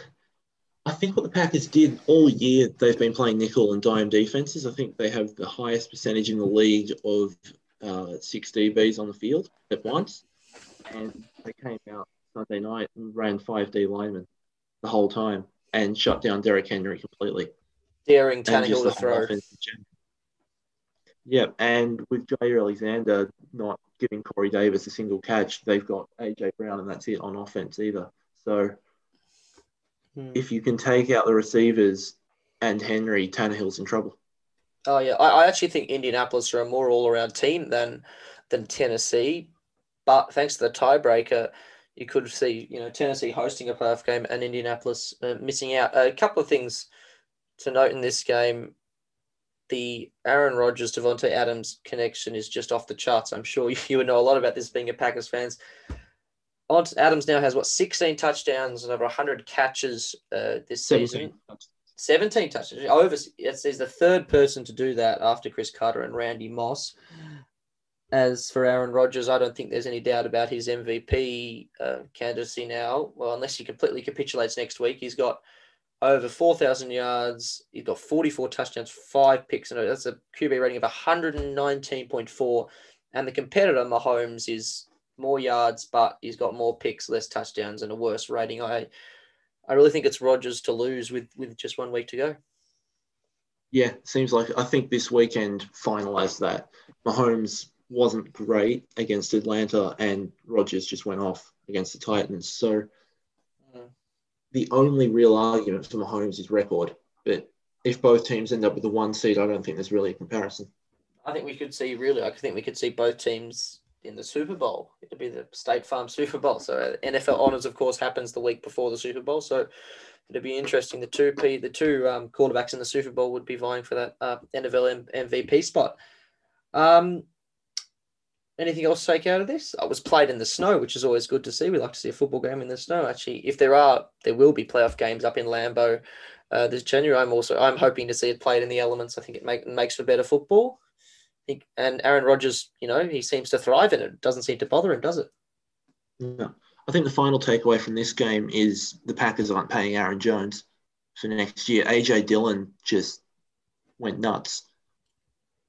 I think what the Packers did all year, they've been playing nickel and dime defenses. I think they have the highest percentage in the league of uh, six DBs on the field at once. And they came out Sunday night and ran five D linemen the whole time and shut down Derrick Henry completely. Daring Tannehill the to throw. offense in general. Yep, and with Jaire Alexander not giving Corey Davis a single catch, they've got AJ Brown, and that's it on offense either. So Hmm. if you can take out the receivers and Henry, Tannehill's in trouble. Oh yeah, I, I actually think Indianapolis are a more all-around team than than Tennessee, but thanks to the tiebreaker, you could see you know Tennessee hosting a playoff game and Indianapolis uh, missing out. A couple of things to note in this game: the Aaron Rodgers Davante Adams connection is just off the charts. I'm sure you, you would know a lot about this being a Packers fans. Ont- Adams now has what 16 touchdowns and over 100 catches uh, this season. 17. 17 touches. Over, it's, he's the third person to do that after Cris Carter and Randy Moss. As for Aaron Rodgers, I don't think there's any doubt about his MVP uh, candidacy now. Well, unless he completely capitulates next week, he's got over 4,000 yards. He's got 44 touchdowns, five picks, and that's a QB rating of 119.4. And the competitor, Mahomes, is more yards, but he's got more picks, less touchdowns, and a worse rating. I I really think it's Rodgers to lose with with just one week to go. Yeah, seems like I think this weekend finalized that. Mahomes wasn't great against Atlanta, and Rodgers just went off against the Titans. So Mm. the only real argument for Mahomes is record. But if both teams end up with the one seed, I don't think there's really a comparison. I think we could see really. I think we could see both teams in the Super Bowl. It'll be the State Farm Super Bowl. So uh, NFL honors, of course, happens the week before the Super Bowl. So it'll be interesting. The two P, the two um, quarterbacks in the Super Bowl would be vying for that uh, NFL M- MVP spot. Um, anything else to take out of this? I was played in the snow, which is always good to see. We like to see a football game in the snow. Actually, if there are, there will be playoff games up in Lambeau uh, this January. I'm also I'm hoping to see it played in the elements. I think it make, makes for better football. And Aaron Rodgers, you know, he seems to thrive in it. It doesn't seem to bother him, does it? No. I think the final takeaway from this game is the Packers aren't paying Aaron Jones for next year. AJ Dillon just went nuts.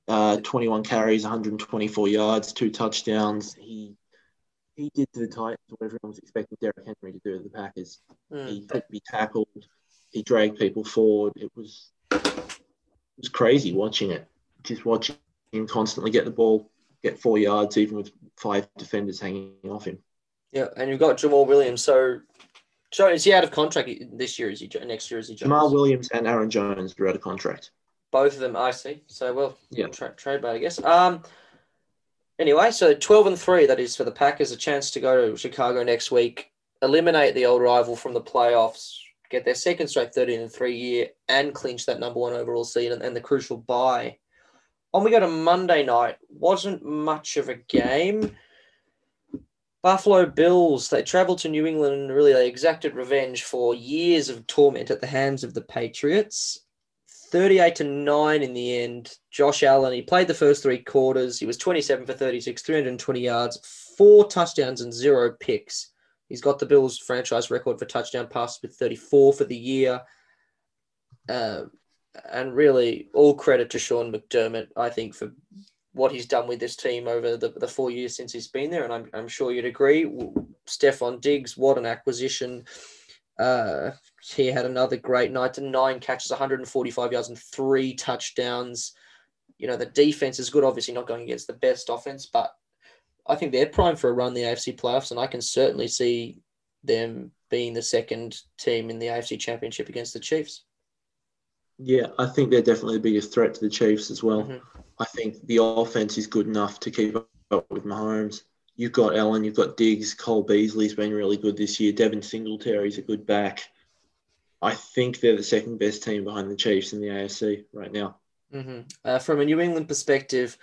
Uh, 21 carries, 124 yards, two touchdowns. He he did to the Titans what everyone was expecting Derrick Henry to do to the Packers. Mm. He couldn't be tackled. He dragged people forward. It was it was crazy watching it. Just watching him constantly get the ball, get four yards, even with five defenders hanging off him. Yeah, and you've got Jamaal Williams. So, so is he out of contract this year? Is he next year? Is he Jones? Jamaal Williams and Aaron Jones are out of contract. Both of them, I see. So well, Yeah. tra- trade bait, I guess. Um. Anyway, so twelve and three. That is for the Packers. A chance to go to Chicago next week, eliminate the old rival from the playoffs, get their second straight thirteen and three year, and clinch that number one overall seed and, and the crucial bye. On we go to Monday night. Wasn't much of a game. Buffalo Bills, they traveled to New England and really they exacted revenge for years of torment at the hands of the Patriots. 38 to 9 in the end. Josh Allen, he played the first three quarters. He was 27 for 36, 320 yards, four touchdowns, and zero picks. He's got the Bills franchise record for touchdown passes with 34 for the year. Uh, and really, all credit to Sean McDermott, I think, for what he's done with this team over the, the four years since he's been there. And I'm, I'm sure you'd agree. Stefon Diggs, what an acquisition. Uh, he had another great night to nine catches, 145 yards, and three touchdowns. You know, the defense is good, obviously not going against the best offense, but I think they're primed for a run in the AFC playoffs, and I can certainly see them being the second team in the AFC championship against the Chiefs. Yeah, I think they're definitely the biggest threat to the Chiefs as well. Mhm. I think the offense is good enough to keep up with Mahomes. You've got Allen, you've got Diggs, Cole Beasley's been really good this year. Devin Singletary's a good back. I think they're the second best team behind the Chiefs in the AFC right now. hmm Uh, from a New England perspective,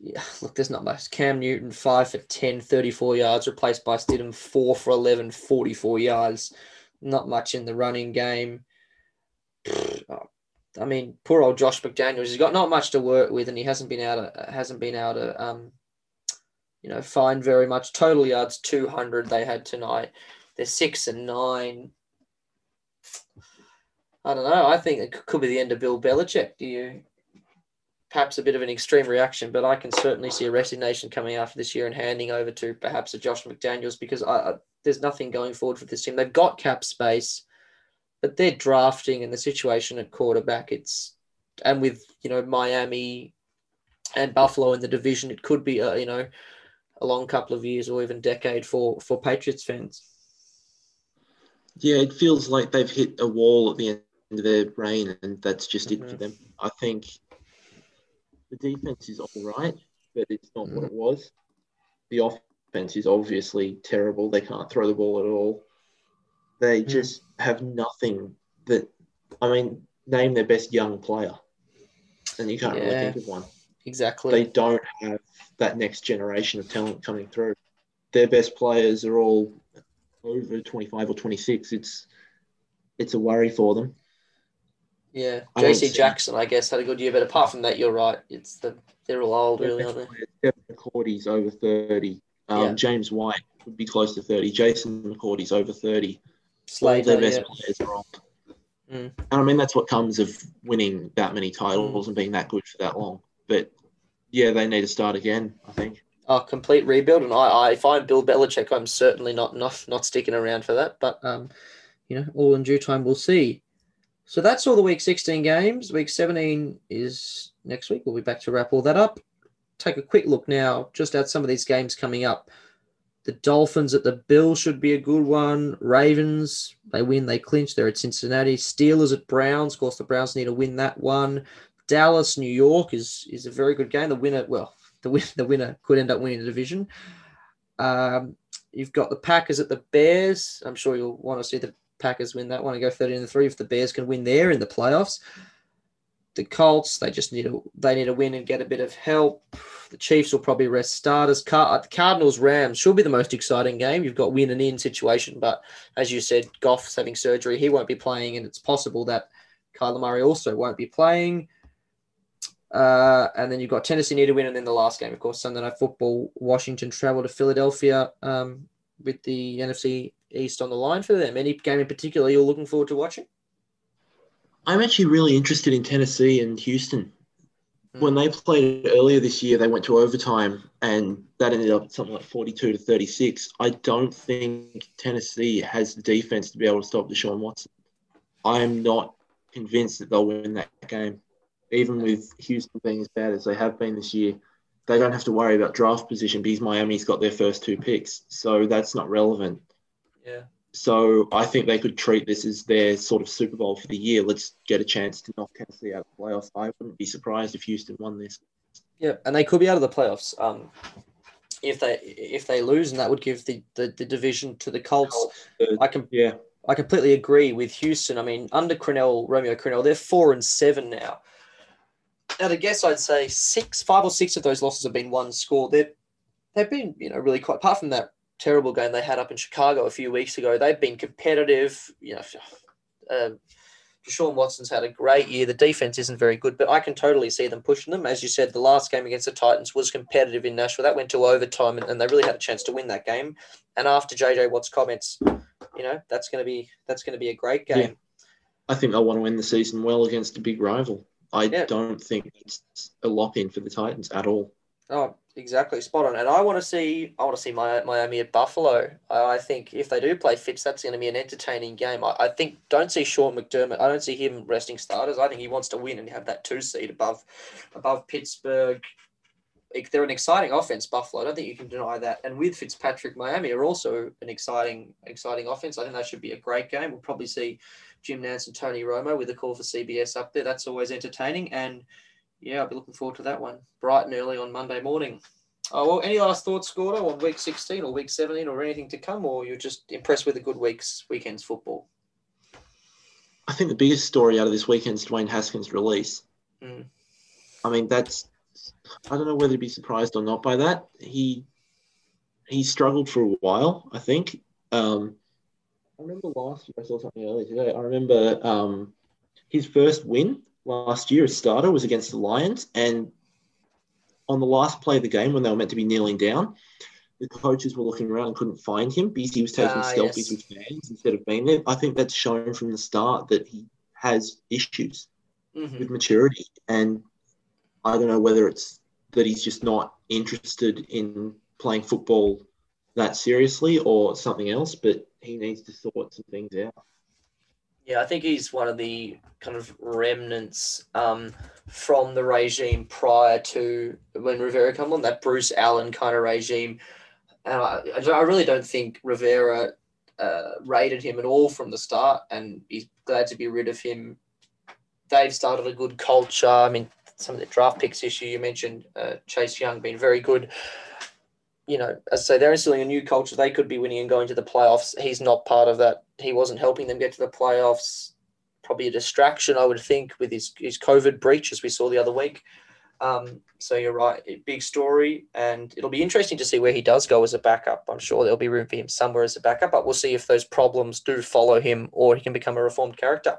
yeah, look, there's not much. Cam Newton, 5 for 10, 34 yards, replaced by Stidham, 4 for 11, 44 yards. Not much in the running game. I mean, poor old Josh McDaniels. He's got not much to work with, and he hasn't been to hasn't been able to um, you know, find very much. Total yards 200 they had tonight. They're six and nine. I don't know. I think it could be the end of Bill Belichick. Do you? Perhaps a bit of an extreme reaction, but I can certainly see a resignation coming after this year and handing over to perhaps a Josh McDaniels because I, I, there's nothing going forward for this team. They've got cap space, but they're drafting and the situation at quarterback. It's and with you know Miami and Buffalo in the division, it could be a you know a long couple of years or even decade for for Patriots fans. Yeah, it feels like they've hit a wall at the end of their reign, and that's just mm-hmm. it for mm-hmm. them. I think the defense is all right, but it's not mm-hmm. what it was. The offense is obviously terrible. They can't throw the ball at all. They mm-hmm. just have nothing that. I mean, name their best young player, and you can't yeah, really think of one. Exactly. They don't have that next generation of talent coming through. Their best players are all over 25 or 26. It's it's a worry for them. Yeah, JC Jackson, I guess, had a good year, but apart from that, you're right. It's the they're all old, really, aren't they? McCourty's over 30. Um, yeah. James White would be close to 30. Jason McCourty's over 30. All their best yeah. players are old. Mm. And I mean, that's what comes of winning that many titles and being that good for that long. But yeah, they need to start again. I think. A complete rebuild, and I, I, if I'm Bill Belichick, I'm certainly not not not sticking around for that. But um, you know, all in due time, we'll see. So that's all the week 16 games. Week 17 is next week. We'll be back to wrap all that up. Take a quick look now, just at some of these games coming up. The Dolphins at the Bills should be a good one. Ravens, they win, they clinch. They're at Cincinnati. Steelers at Browns. Of course, the Browns need to win that one. Dallas, New York is is a very good game. The winner, well, the win, the winner could end up winning the division. Um, you've got the Packers at the Bears. I'm sure you'll want to see the Packers win that one and go 13 to 3 if the Bears can win there in the playoffs. The Colts, they just need to they need to win and get a bit of help. The Chiefs will probably rest starters. Car- Cardinals Rams should be the most exciting game. You've got win and in situation, but as you said, Goff's having surgery. He won't be playing, and it's possible that Kyler Murray also won't be playing. Uh, and then you've got Tennessee need to win, and then the last game, of course, Sunday Night Football. Washington travel to Philadelphia um, with the NFC East on the line for them. Any game in particular you're looking forward to watching? I'm actually really interested in Tennessee and Houston. Mm. When they played earlier this year, they went to overtime, and that ended up something like 42 to 36. I don't think Tennessee has the defense to be able to stop Deshaun Watson. I am not convinced that they'll win that game even with Houston being as bad as they have been this year, they don't have to worry about draft position because Miami's got their first two picks. So that's not relevant. Yeah. So I think they could treat this as their sort of Super Bowl for the year. Let's get a chance to knock Tennessee out of the playoffs. I wouldn't be surprised if Houston won this. Yeah, and they could be out of the playoffs. Um, if they if they lose, and that would give the, the, the division to the Colts. Colts I can yeah. I completely agree with Houston. I mean, under Crennel, Romeo Crennel, they're four and seven now at a guess, I'd say six, five or six of those losses have been one score. They've they've been, you know, really quite. Apart from that terrible game they had up in Chicago a few weeks ago, they've been competitive. You know, uh, Deshaun Watson's had a great year. The defense isn't very good, but I can totally see them pushing them. As you said, the last game against the Titans was competitive in Nashville. That went to overtime, and, and they really had a chance to win that game. And after JJ Watt's comments, you know, that's going to be that's going to be a great game. Yeah. I think they'll want to win the season well against a big rival. I yeah. don't think it's a lock in for the Titans at all. Oh, exactly, spot on. And I want to see, I want to see Miami at Buffalo. I, think if they do play Fitz, that's going to be an entertaining game. I, think don't see Sean McDermott. I don't see him resting starters. I think he wants to win and have that two seed above, above Pittsburgh. They're an exciting offense, Buffalo. I don't think you can deny that. And with Fitzpatrick, Miami are also an exciting, exciting offense. I think that should be a great game. We'll probably see Jim Nantz and Tony Romo with a call for CBS up there. That's always entertaining. And yeah, I'll be looking forward to that one. Bright and early on Monday morning. Oh, well, any last thoughts, Gordo, on week 16 or week 17 or anything to come, or you're just impressed with the good week's weekend's football? I think the biggest story out of this weekend's Dwayne Haskins' release. Mm. I mean, that's I don't know whether to be surprised or not by that. He he struggled for a while, I think. Um, I remember last year I saw something earlier today. I remember um, his first win last year as starter was against the Lions, and on the last play of the game when they were meant to be kneeling down, the coaches were looking around and couldn't find him because he was taking Ah, selfies yes. with fans instead of being there. I think that's shown from the start that he has issues Mhm. with maturity, and I don't know whether it's that he's just not interested in playing football that seriously or something else, but he needs to sort some things out. Yeah, I think he's one of the kind of remnants um, from the regime prior to when Rivera come on, that Bruce Allen kind of regime. And I, I I really don't think Rivera uh, rated him at all from the start, and he's glad to be rid of him. They've started a good culture. I mean, some of the draft picks issue you mentioned, uh, Chase Young being very good. You know, as I say, they're instilling a new culture. They could be winning and going to the playoffs. He's not part of that. He wasn't helping them get to the playoffs. Probably a distraction, I would think, with his, his COVID breach, as we saw the other week. Um, so you're right, big story, and it'll be interesting to see where he does go as a backup. I'm sure there'll be room for him somewhere as a backup, but we'll see if those problems do follow him or he can become a reformed character.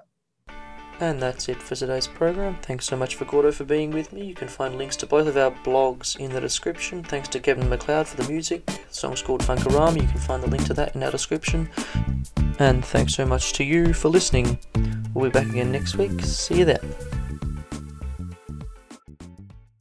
And that's it for today's program. Thanks so much for Gordo for being with me. You can find links to both of our blogs in the description. Thanks to Kevin MacLeod for the music. The song's called Funkorama. You can find the link to that in our description. And thanks so much to you for listening. We'll be back again next week. See you then.